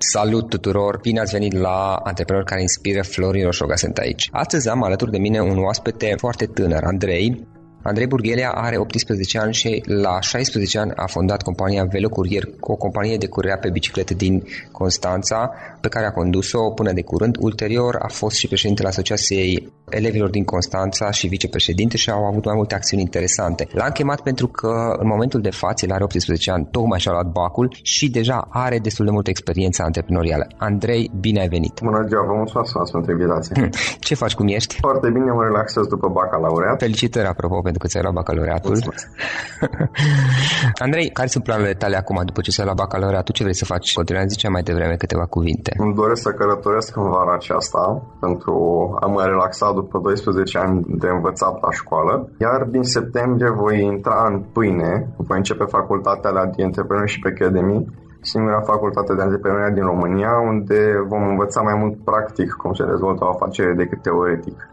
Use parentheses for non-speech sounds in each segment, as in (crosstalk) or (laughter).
Salut tuturor! Bine ați venit la Antreprenori care inspiră, Florin Roșoga sunt aici. Astăzi am alături de mine un oaspete foarte tânăr, Andrei, Andrei Burghelia are 18 ani și la 16 ani a fondat compania Velo Courier, o companie de curea pe biciclete din Constanța, pe care a condus-o până de curând. Ulterior a fost și președintele Asociației Elevilor din Constanța și vicepreședinte și au avut mai multe acțiuni interesante. L-am chemat pentru că în momentul de față, el are 18 ani, tocmai și-a luat bacul și deja are destul de multă experiență antreprenorială. Andrei, bine ai venit! Bună ziua, vă mulțumesc pentru invitație! Hm, ce faci, cum ești? Foarte bine, mă relaxez după bacalaureat. Felicitări, apropo, pentru că ți-ai luat bacalaureatul. (laughs) Andrei, care sunt planurile tale acum după ce ți-ai luat bacalaureatul? Ce vrei să faci? Continuă, zicea mai devreme câteva cuvinte. Îmi doresc să călătoresc în vara aceasta pentru a mă relaxa după 12 ani de învățat la școală, iar din septembrie voi intra în pâine, voi începe facultatea la The Entrepreneurship Academy, singura facultate de antreprenoria din România, unde vom învăța mai mult practic cum se dezvoltă o afacere decât teoretic.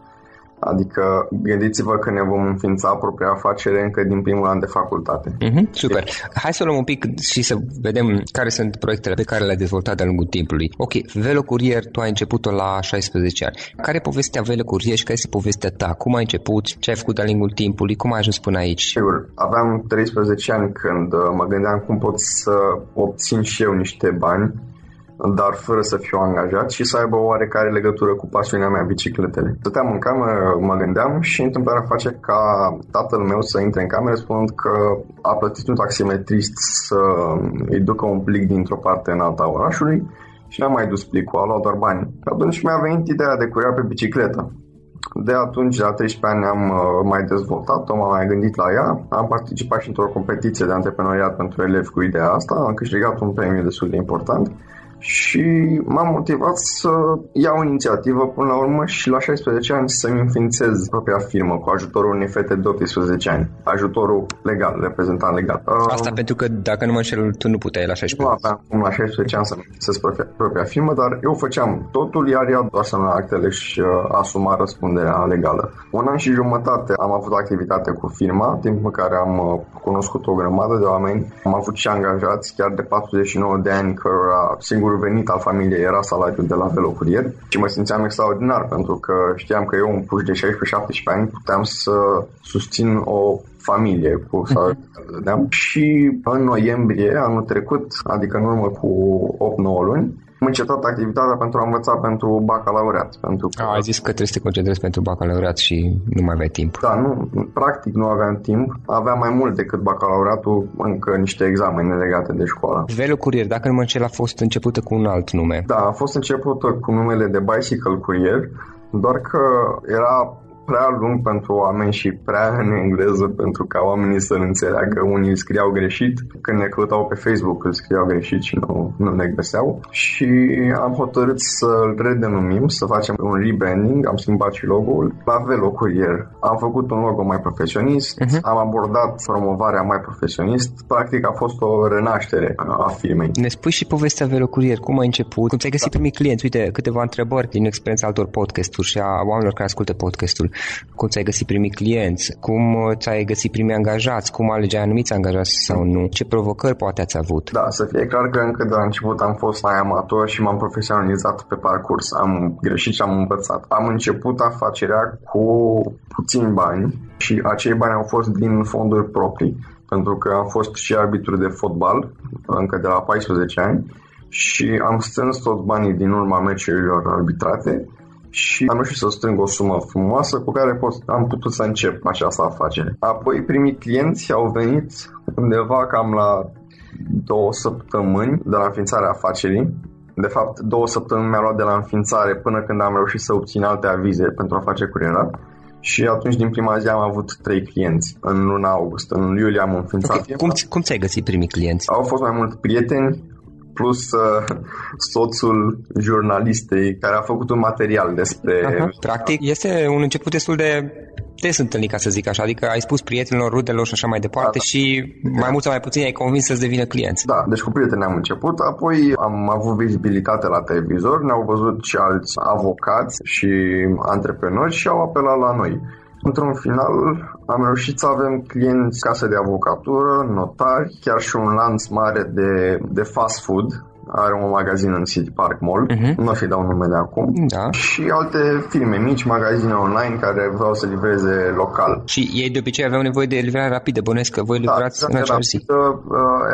Adică gândiți-vă că ne vom înființa propria afacere încă din primul an de facultate. Mm-hmm, super. Hai să luăm un pic și să vedem care sunt proiectele pe care le-ai dezvoltat de-a lungul timpului. Ok, Velo Curier, tu ai început-o la 16 ani. Care e povestea Velo Curier și care este povestea ta? Cum ai început? Ce ai făcut de-a lungul timpului? Cum ai ajuns până aici? Sigur, aveam 13 ani când uh, mă gândeam cum pot să obțin și eu niște bani dar fără să fiu angajat și să aibă o oarecare legătură cu pasiunea mea, bicicletele. Stăteam în cameră, mă gândeam și întâmplarea face ca tatăl meu să intre în cameră spunând că a plătit un taximetrist să îi ducă un plic dintr-o parte în alta orașului și n-am mai dus plicul, a luat doar bani. Atunci mi-a venit ideea de curia pe bicicletă. De atunci, la 13 ani, am uh, mai dezvoltat-o, m-am mai gândit la ea. Am participat și într-o competiție de antreprenoriat pentru elevi cu ideea asta. Am câștigat un premiu destul de important și m-am motivat să iau inițiativă până la urmă și la 16 ani să-mi înființez propria firmă cu ajutorul unei fete de 18 ani. Ajutorul legal, reprezentant legal. Asta uh, pentru că dacă nu mă înșel, tu nu puteai la 16 Nu aveam cum la 16 ani să-mi înființez propria, propria firmă, dar eu făceam totul, iar ea doar să nu actele și uh, asuma răspunderea legală. Un an și jumătate am avut activitate cu firma, timp în care am uh, cunoscut o grămadă de oameni. Am avut și angajați chiar de 49 de ani, cărora singur singurul venit al familiei era salariul de la velocurier și mă simțeam extraordinar pentru că știam că eu, un puș de 16-17 ani, puteam să susțin o familie cu salariul Și în noiembrie anul trecut, adică în urmă cu 8-9 luni, am încetat activitatea pentru a învăța pentru bacalaureat. Pentru că... A, ai zis că trebuie să te concentrezi pentru bacalaureat și nu mai aveai timp. Da, nu, practic nu aveam timp. Aveam mai mult decât bacalaureatul, încă niște examene legate de școală. Velo Courier, dacă nu mă înșel, a fost începută cu un alt nume. Da, a fost începută cu numele de Bicycle Courier, doar că era prea lung pentru oameni și prea în engleză pentru ca oamenii să înțeleagă. Unii îl scriau greșit, când ne căutau pe Facebook îl scriau greșit și nu, nu ne găseau. Și am hotărât să-l redenumim, să facem un rebranding, am schimbat și logo-ul la Velo Courier. Am făcut un logo mai profesionist, uh-huh. am abordat promovarea mai profesionist. Practic a fost o renaștere a firmei. Ne spui și povestea Velo Courier, cum ai început, cum ți-ai găsit primii clienți? Uite, câteva întrebări din experiența altor podcasturi și a oamenilor care ascultă podcastul cum ți-ai găsit primii clienți, cum uh, ți-ai găsit primii angajați, cum alegeai anumiți angajați sau nu, ce provocări poate ați avut. Da, să fie clar că încă de la început am fost mai amator și m-am profesionalizat pe parcurs. Am greșit și am învățat. Am început afacerea cu puțini bani și acei bani au fost din fonduri proprii pentru că am fost și arbitru de fotbal încă de la 14 ani și am strâns tot banii din urma meciurilor arbitrate și am reușit să strâng o sumă frumoasă cu care pot, am putut să încep această afacere. Apoi primii clienți au venit undeva cam la două săptămâni de la înființarea afacerii. De fapt, două săptămâni mi-a luat de la înființare până când am reușit să obțin alte avize pentru a face curierat. Și atunci, din prima zi, am avut trei clienți în luna august. În iulie am înființat okay. Cum, cum ți-ai găsit primii clienți? Au fost mai mult prieteni, plus uh, soțul jurnalistei care a făcut un material despre... Aha. Practic, este un început destul de des întâlnit, ca să zic așa, adică ai spus prietenilor, rudelor și așa mai departe da, da. și mai mult sau mai puțin ai convins să-ți devină clienți. Da, deci cu prieteni am început, apoi am avut vizibilitate la televizor, ne-au văzut și alți avocați și antreprenori și au apelat la noi. Într-un final am reușit să avem clienți case de avocatură, notari, chiar și un lanț mare de, de fast food are un magazin în City Park Mall, uh-huh. nu o să-i dau nume de acum, da. și alte firme mici, magazine online care vreau să livreze local. Și ei de obicei aveau nevoie de livrare rapidă, bănesc că voi da, livrați da, în acea zi. Uh,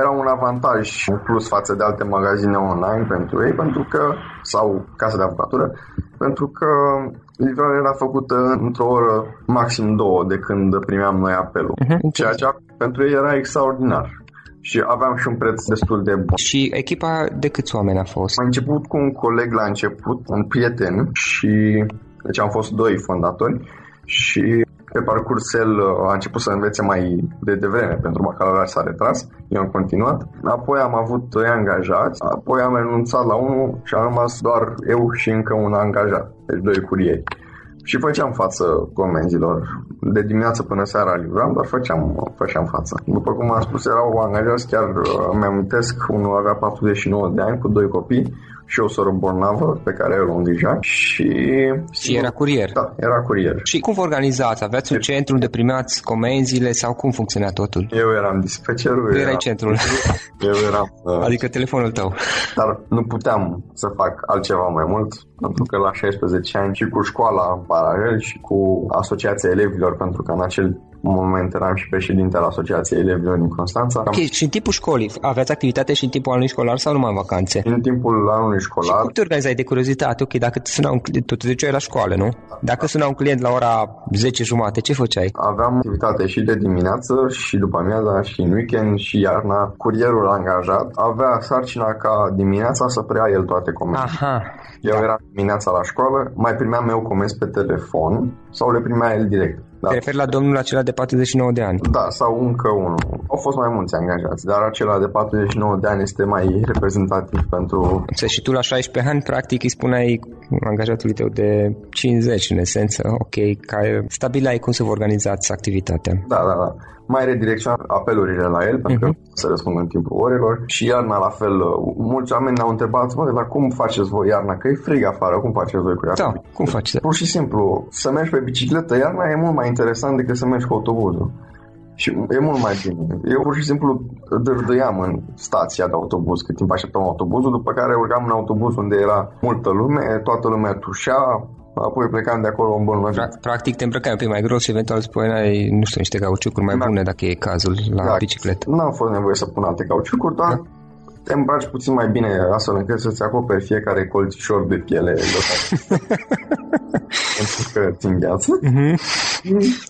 era un avantaj în plus față de alte magazine online pentru ei, pentru că, sau case de avocatură, pentru că livrarea era făcută într-o oră, maxim două, de când primeam noi apelul. Uh-huh. Ceea ce pentru ei era extraordinar și aveam și un preț destul de bun. Și echipa de câți oameni a fost? Am început cu un coleg la început, un prieten și deci am fost doi fondatori și pe parcurs el uh, a început să învețe mai de devreme pentru bacalaureat s-a retras, eu am continuat. Apoi am avut doi angajați, apoi am renunțat la unul și am rămas doar eu și încă un angajat, deci doi curieri. Și făceam față comenzilor. De dimineață până seara livram, dar făceam, făceam față. După cum am spus, erau angajați, chiar uh, îmi amintesc, unul avea 49 de ani cu doi copii și o soră bolnavă pe care o îngrija și... Și era curier. Da, era curier. Și cum vă organizați? Aveați un centru unde primeați comenzile sau cum funcționa totul? Eu eram dispatcherul. Tu erai centrul. (laughs) Eu eram... Uh, adică telefonul tău. Dar nu puteam să fac altceva mai mult, pentru că la 16 ani și cu școala în paralel și cu asociația elevilor, pentru că în acel moment eram și președinte al Asociației Elevilor din Constanța. Ok, și în timpul școlii, aveți activitate și în timpul anului școlar sau numai în vacanțe? În timpul anului școlar. Și cum te organizai de curiozitate? Ok, dacă suna un client, tu te duceai la școală, nu? Dacă suna un client la ora 10 jumate, ce făceai? Aveam activitate și de dimineață și după amiaza și în weekend și iarna. Curierul angajat avea sarcina ca dimineața să preia el toate comenzile. Aha. Eu da. eram dimineața la școală, mai primeam eu comenzi pe telefon sau le primea el direct. Da. Te referi la domnul acela de 49 de ani? Da, sau încă unul. Au fost mai mulți angajați, dar acela de 49 de ani este mai reprezentativ pentru... Să și tu la 16 ani, practic, îi spuneai angajatului tău de 50, în esență, ok, ca stabilai cum să vă organizați activitatea. Da, da, da mai redirecționat apelurile la el, pentru uh-huh. că să răspund în timpul orelor. Și iarna la fel, mulți oameni ne-au întrebat, mă, dar cum faceți voi iarna? Că e frig afară, cum faceți voi cu iarna? Da, cum faceți? Pur și simplu, să mergi pe bicicletă iarna e mult mai interesant decât să mergi cu autobuzul. Și e mult mai bine. Eu pur și simplu dârdăiam în stația de autobuz cât timp așteptam autobuzul, după care urcam în autobuz unde era multă lume, toată lumea tușea, apoi plecam de acolo îmbolnăvit. Practic te îmbrăcai un pic mai gros și eventual spui, nu știu, niște cauciucuri mai da. bune dacă e cazul la da. bicicletă. Nu am fost nevoie să pun alte cauciucuri, dar da te îmbraci puțin mai bine astfel încât să-ți acoperi fiecare colțișor de piele (laughs) pentru că ți îngheață. Uh-huh.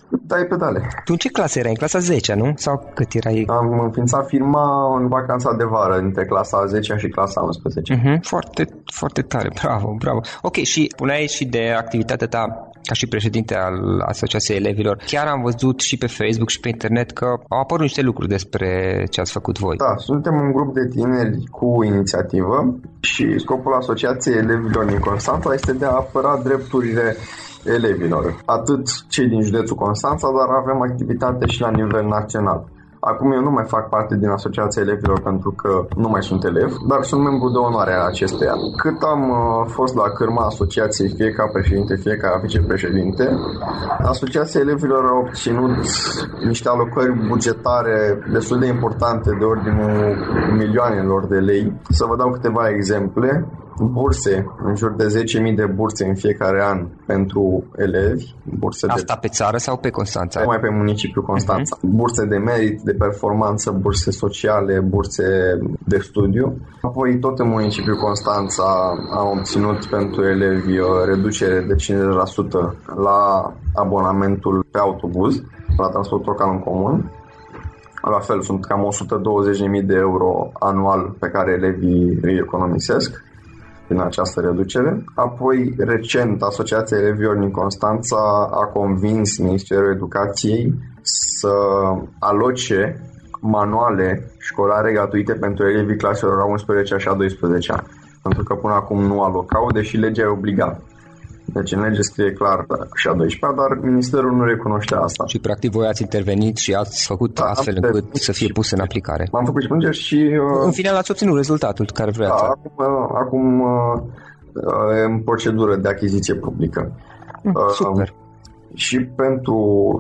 Dai pedale. Tu în ce clasă erai? În clasa 10, nu? Sau cât erai? Am înființat firma în vacanța de vară, între clasa 10 și clasa 11. Uh-huh. Foarte, foarte tare, bravo, bravo. Ok, și puneai și de activitatea ta ca și președinte al Asociației Elevilor, chiar am văzut și pe Facebook și pe internet că au apărut niște lucruri despre ce ați făcut voi. Da, suntem un grup de tineri cu inițiativă și scopul Asociației Elevilor din Constanța este de a apăra drepturile elevilor, atât cei din județul Constanța, dar avem activitate și la nivel național. Acum eu nu mai fac parte din Asociația Elevilor pentru că nu mai sunt elev, dar sunt membru de onoare a acesteia. Cât am uh, fost la cârma asociației, fie ca președinte, fie ca vicepreședinte, Asociația Elevilor a obținut niște alocări bugetare destul de importante de ordinul milioanelor de lei. Să vă dau câteva exemple burse, în jur de 10.000 de burse în fiecare an pentru elevi. Burse Asta de... pe țară sau pe Constanța? Mai pe municipiul Constanța. Uh-huh. Burse de merit, de performanță, burse sociale, burse de studiu. Apoi tot în municipiul Constanța am obținut pentru elevi o reducere de 50% la abonamentul pe autobuz, la transportul local în comun. La fel, sunt cam 120.000 de euro anual pe care elevii îi economisesc prin această reducere. Apoi, recent, Asociația Elevilor din Constanța a convins Ministerul Educației să aloce manuale școlare gratuite pentru elevii claselor a 11 și a 12 pentru că până acum nu alocau, deși legea e obligat. Deci în lege scrie clar și a 12 dar ministerul nu recunoște asta. Și practic voi ați intervenit și ați făcut da, astfel încât să fie pus în aplicare. am făcut și plângeri și... Uh, în final ați obținut rezultatul care vreați. Da, acum, uh, acum uh, uh, în procedură de achiziție publică. Mm, uh, super. Și pentru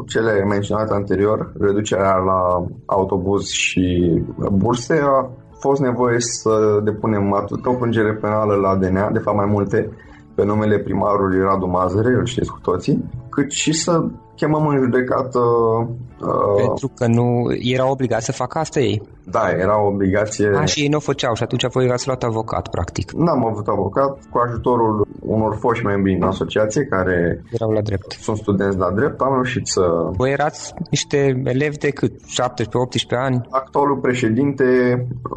cele menționate anterior, reducerea la autobuz și burse, a fost nevoie să depunem atât o plângere penală la DNA, de fapt mai multe, pe numele primarului Radu Mazăre, îl știți cu toții, cât și să chemăm în judecată... Uh, Pentru că nu era obligat să facă asta ei. Da, era o obligație... A, și ei nu o făceau și atunci voi ați luat avocat, practic. N-am avut avocat, cu ajutorul unor foști membri în asociație care erau la drept. Sunt studenți la drept, am reușit să... Voi erați niște elevi de cât? 17-18 ani? Actualul președinte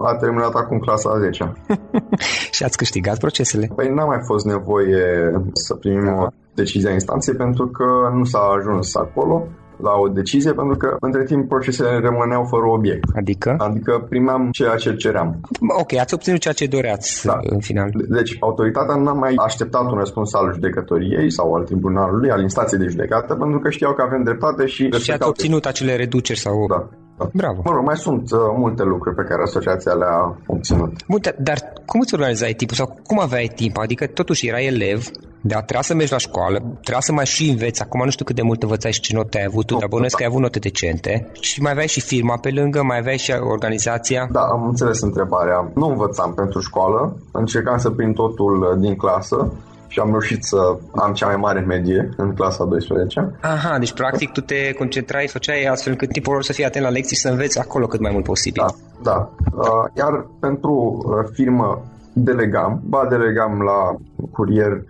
a terminat acum clasa a 10 (laughs) Și ați câștigat procesele? Păi n-a mai fost nevoie să primim da. o decizie a instanței pentru că nu s-a ajuns acolo la o decizie pentru că între timp procesele rămâneau fără obiect. Adică? Adică primeam ceea ce ceream. Ok, ați obținut ceea ce doreați da. în final. Deci autoritatea n-a mai așteptat un răspuns al judecătoriei sau al tribunalului, al instanței de judecată, pentru că știau că avem dreptate și... Și ați obținut acele reduceri sau... Da. Bravo. Mă rog, mai sunt uh, multe lucruri pe care asociația le-a obținut. Bun, dar cum îți organizai timpul sau cum aveai timp? Adică totuși erai elev, da, trebuia să mergi la școală, trebuia să mai și înveți. Acum nu știu cât de mult învățați și ce note ai avut, dar bănuiesc că ai avut note decente. Și mai aveai și firma pe lângă, mai aveai și organizația. Da, am înțeles întrebarea. Nu învățam pentru școală, încercam să prind totul din clasă și am reușit să am cea mai mare medie în clasa 12 Aha, deci practic tu te concentrai, făceai astfel încât timpul lor să fie atent la lecții și să înveți acolo cât mai mult posibil. Da, da. Uh, iar pentru uh, firmă delegam, ba delegam la curier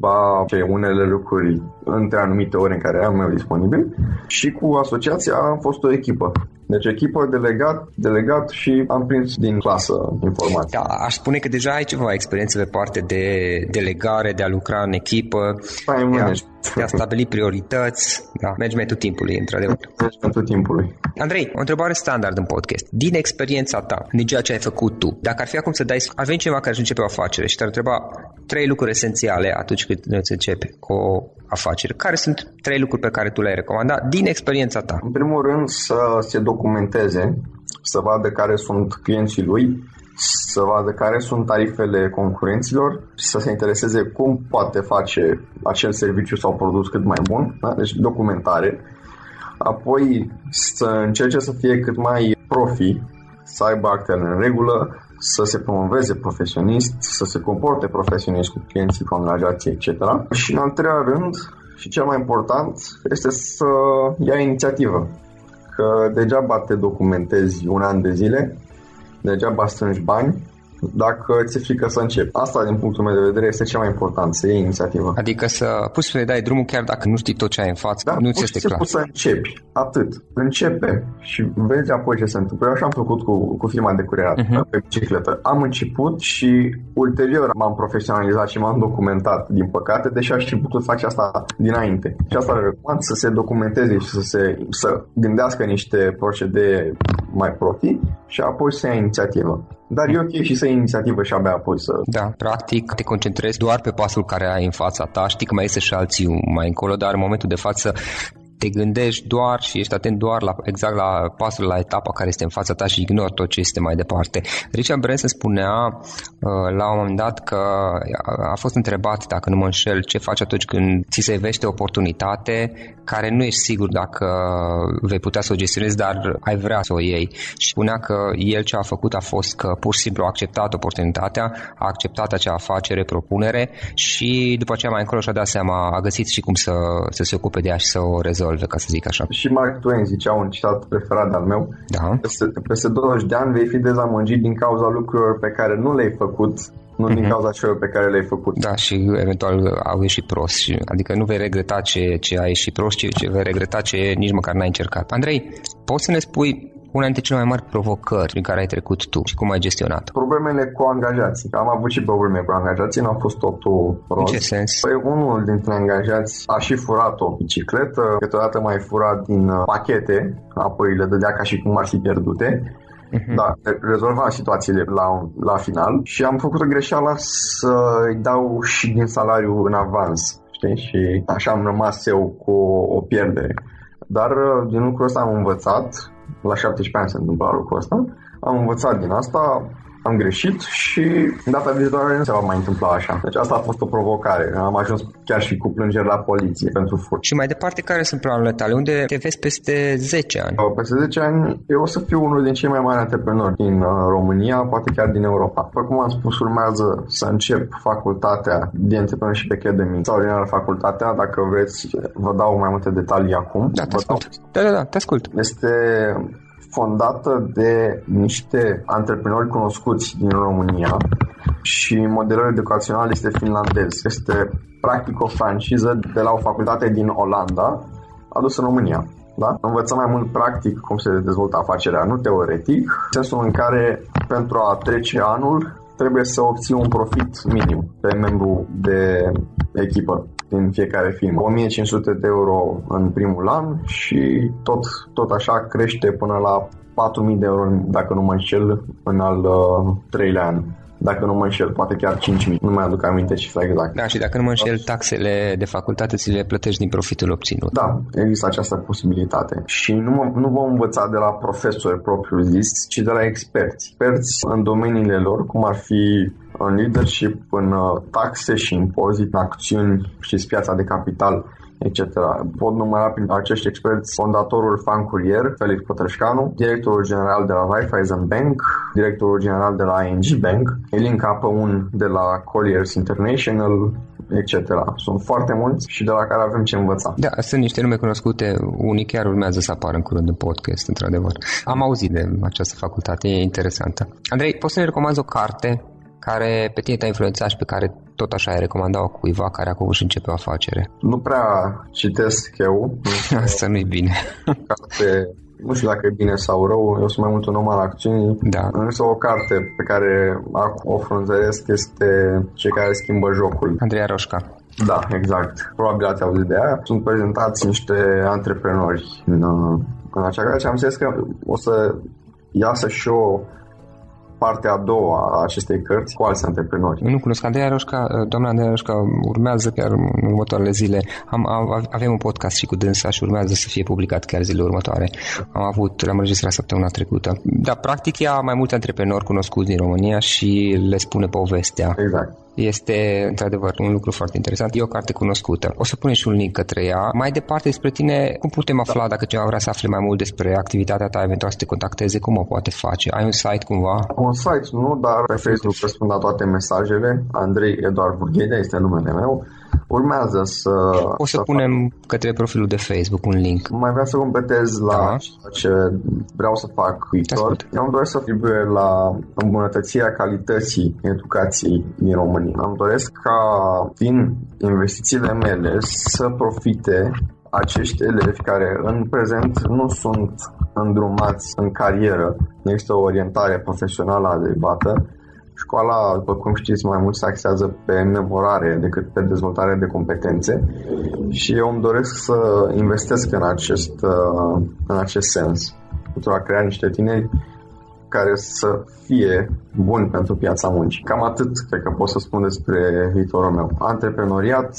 ba ce unele lucruri între anumite ore în care am eu disponibil și cu asociația am fost o echipă. Deci echipă, delegat, delegat și am prins din clasă informații. Da, aș spune că deja ai ceva experiență pe parte de delegare, de a lucra în echipă, Time de aș stabili priorități, da, managementul timpului, într-adevăr. Managementul timpului. Andrei, o întrebare standard în podcast. Din experiența ta, din ceea ce ai făcut tu, dacă ar fi acum să dai, ar veni cineva care își începe o afacere și te-ar întreba trei lucruri esențiale atunci când îți începe o afacere. Care sunt trei lucruri pe care tu le-ai recomandat din experiența ta? În primul rând să se documenteze, să vadă care sunt clienții lui, să vadă care sunt tarifele concurenților și să se intereseze cum poate face acel serviciu sau produs cât mai bun, da? deci documentare. Apoi să încerce să fie cât mai profi, să aibă actele în regulă, să se promoveze profesionist, să se comporte profesionist cu clienții, cu angajații, etc. Și în al treilea rând, și cel mai important, este să ia inițiativă. Că degeaba te documentezi un an de zile, degeaba strângi bani, dacă ți-e frică să începi. Asta, din punctul meu de vedere, este cel mai important, să iei inițiativă. Adică să pus să dai drumul chiar dacă nu știi tot ce ai în față, da, nu ți este clar. să începi, atât. Începe și vezi apoi ce se întâmplă. Eu așa am făcut cu, cu firma de curierat uh-huh. pe bicicletă. Am început și ulterior m-am profesionalizat și m-am documentat, din păcate, deși aș fi putut face asta dinainte. Și asta le recomand să se documenteze și să se să gândească niște procedee mai profi și apoi să ia inițiativă. Dar e ok și să iei inițiativă și abia apoi să... Da, practic te concentrezi doar pe pasul care ai în fața ta. Știi că mai este și alții mai încolo, dar în momentul de față te gândești doar și ești atent doar la, exact la pasul, la etapa care este în fața ta și ignori tot ce este mai departe. Richard Branson spunea uh, la un moment dat că a fost întrebat, dacă nu mă înșel, ce faci atunci când ți se vește oportunitate care nu ești sigur dacă vei putea să o gestionezi, dar ai vrea să o iei. Și spunea că el ce a făcut a fost că pur și simplu a acceptat oportunitatea, a acceptat acea afacere, propunere și după aceea mai încolo și-a dat seama, a găsit și cum să, să se ocupe de ea și să o rezolve, ca să zic așa. Și Mark Twain zicea un citat preferat al meu, da. peste, peste 20 de ani vei fi dezamăgit din cauza lucrurilor pe care nu le-ai făcut nu din mhm. cauza celor pe care le-ai făcut. Da, și eventual au ieșit prost. Adică nu vei regreta ce, ce a ieșit prost, ci ce vei regreta ce nici măcar n-ai încercat. Andrei, poți să ne spui una dintre cele mai mari provocări prin care ai trecut tu și cum ai gestionat? Problemele cu angajații. Am avut și probleme cu angajații, n-a fost totul roz. În ce sens? Păi unul dintre angajați a și furat o bicicletă, câteodată mai furat din uh, pachete, apoi le dădea ca și cum ar fi pierdute. Uh-huh. Da, rezolva situațiile la, la final și am făcut o greșeală să-i dau și din salariu în avans, știi? Și așa am rămas eu cu o, o pierdere. Dar uh, din lucrul ăsta am învățat, la 17 ani se întâmplă lucrul ăsta, am învățat din asta, am greșit și data viitoare nu se va mai întâmpla așa. Deci asta a fost o provocare. Am ajuns chiar și cu plângeri la poliție pentru furt. Și mai departe, care sunt planurile tale? Unde te vezi peste 10 ani? Peste 10 ani eu o să fiu unul din cei mai mari antreprenori din uh, România, poate chiar din Europa. După cum am spus, urmează să încep facultatea de Entrepreneurship Academy, extraordinară facultatea. Dacă vreți, vă dau mai multe detalii acum. Da, te ascult. Da, da, da, te ascult. Este fondată de niște antreprenori cunoscuți din România și modelul educațional este finlandez. Este practic o franciză de la o facultate din Olanda adusă în România. Da? Învățăm mai mult practic cum se dezvoltă afacerea, nu teoretic, în sensul în care pentru a trece anul trebuie să obții un profit minim pe membru de echipă din fiecare firmă. 1500 de euro în primul an și tot, tot așa crește până la 4000 de euro, dacă nu mă înșel, în al uh, treilea an dacă nu mă înșel, poate chiar 5.000, nu mai aduc aminte cifra exact. Da, și dacă nu mă înșel, taxele de facultate ți le plătești din profitul obținut. Da, există această posibilitate. Și nu, mă, nu vom învăța de la profesori propriu zis, ci de la experți. Experți în domeniile lor, cum ar fi în leadership, în uh, taxe și impozit, în acțiuni, și piața de capital, etc. Pot număra prin acești experți fondatorul Fan Courier, Felix Pătrășcanu, directorul general de la Raiffeisen Bank, directorul general de la ING Bank, Elin Capăun de la Colliers International, etc. Sunt foarte mulți și de la care avem ce învăța. Da, sunt niște nume cunoscute, unii chiar urmează să apară în curând în podcast, într-adevăr. Am auzit de această facultate, e interesantă. Andrei, poți să ne recomanzi o carte care pe tine te-a influențat și pe care tot așa ai recomandat-o cuiva care acum își începe o afacere? Nu prea citesc eu. (laughs) Asta nu-i bine. Carte nu știu dacă e bine sau rău, eu sunt mai mult un om al acțiunii. Da. Însă o carte pe care o frunzăresc este Cei care schimbă jocul. Andreea Roșca. Da, exact. Probabil ați auzit de aia. Sunt prezentați niște antreprenori în, în acea carte și am zis că o să iasă și o partea a doua a acestei cărți cu alți antreprenori. Nu cunosc Andreea Roșca, doamna Andreea Roșca urmează chiar în următoarele zile. Am, avem un podcast și cu dânsa și urmează să fie publicat chiar zilele următoare. Am avut, l-am înregistrat săptămâna trecută. Da, practic ea mai multe antreprenori cunoscuți din România și le spune povestea. Exact. Este, într-adevăr, un lucru foarte interesant. E o carte cunoscută. O să punem și un link către ea. Mai departe, despre tine, cum putem afla dacă cineva vrea să afle mai mult despre activitatea ta, eventual să te contacteze, cum o poate face? Ai un site cumva? Un site nu, dar pe Facebook răspund la toate mesajele. Andrei Eduard Burghedea este numele meu urmează să... O să, să punem fac... către profilul de Facebook un link. Mai vreau să completez la da. ce vreau să fac viitor. Eu îmi doresc să contribuie la îmbunătățirea calității educației din România. Îmi doresc ca din investițiile mele să profite acești elevi care în prezent nu sunt îndrumați în carieră, nu există o orientare profesională adecvată, Școala, după cum știți, mai mult se axează pe memorare decât pe dezvoltare de competențe și eu îmi doresc să investesc în acest, uh, în acest sens, pentru a crea niște tineri care să fie buni pentru piața muncii. Cam atât cred că pot să spun despre viitorul meu. Antreprenoriat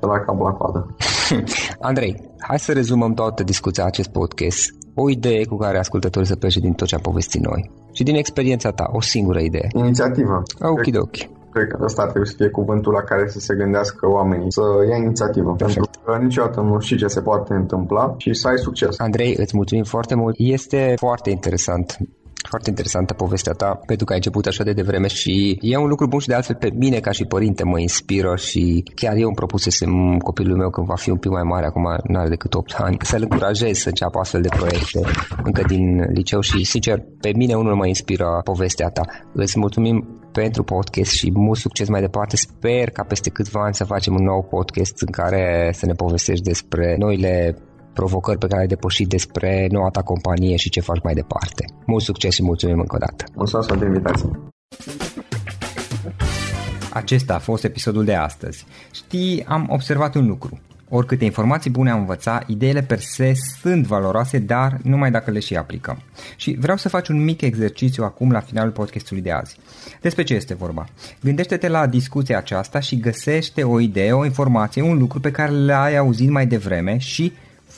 de la cap la coadă. (laughs) Andrei, hai să rezumăm toată discuția acest podcast. O idee cu care ascultătorii să plece din tot ce am povestit noi. Și din experiența ta, o singură idee. Inițiativă. Okidoki. Cred că ăsta trebuie să fie cuvântul la care să se gândească oamenii, să ia inițiativă. Perfect. Pentru că niciodată nu știi ce se poate întâmpla și să ai succes. Andrei, îți mulțumim foarte mult. Este foarte interesant foarte interesantă povestea ta, pentru că ai început așa de devreme și e un lucru bun și de altfel pe mine ca și părinte mă inspiră și chiar eu îmi propusesem copilul meu când va fi un pic mai mare, acum nu are decât 8 ani, să-l încurajez să înceapă astfel de proiecte încă din liceu și sincer pe mine unul mă inspiră povestea ta. Îți mulțumim pentru podcast și mult succes mai departe. Sper ca peste câțiva ani să facem un nou podcast în care să ne povestești despre noile provocări pe care ai depășit despre noua ta companie și ce faci mai departe. Mult succes și mulțumim încă o dată! Mulțumesc pentru invitație! Acesta a fost episodul de astăzi. Știi, am observat un lucru. Oricâte informații bune am învățat, ideile per se sunt valoroase, dar numai dacă le și aplicăm. Și vreau să faci un mic exercițiu acum la finalul podcastului de azi. Despre ce este vorba? Gândește-te la discuția aceasta și găsește o idee, o informație, un lucru pe care l-ai auzit mai devreme și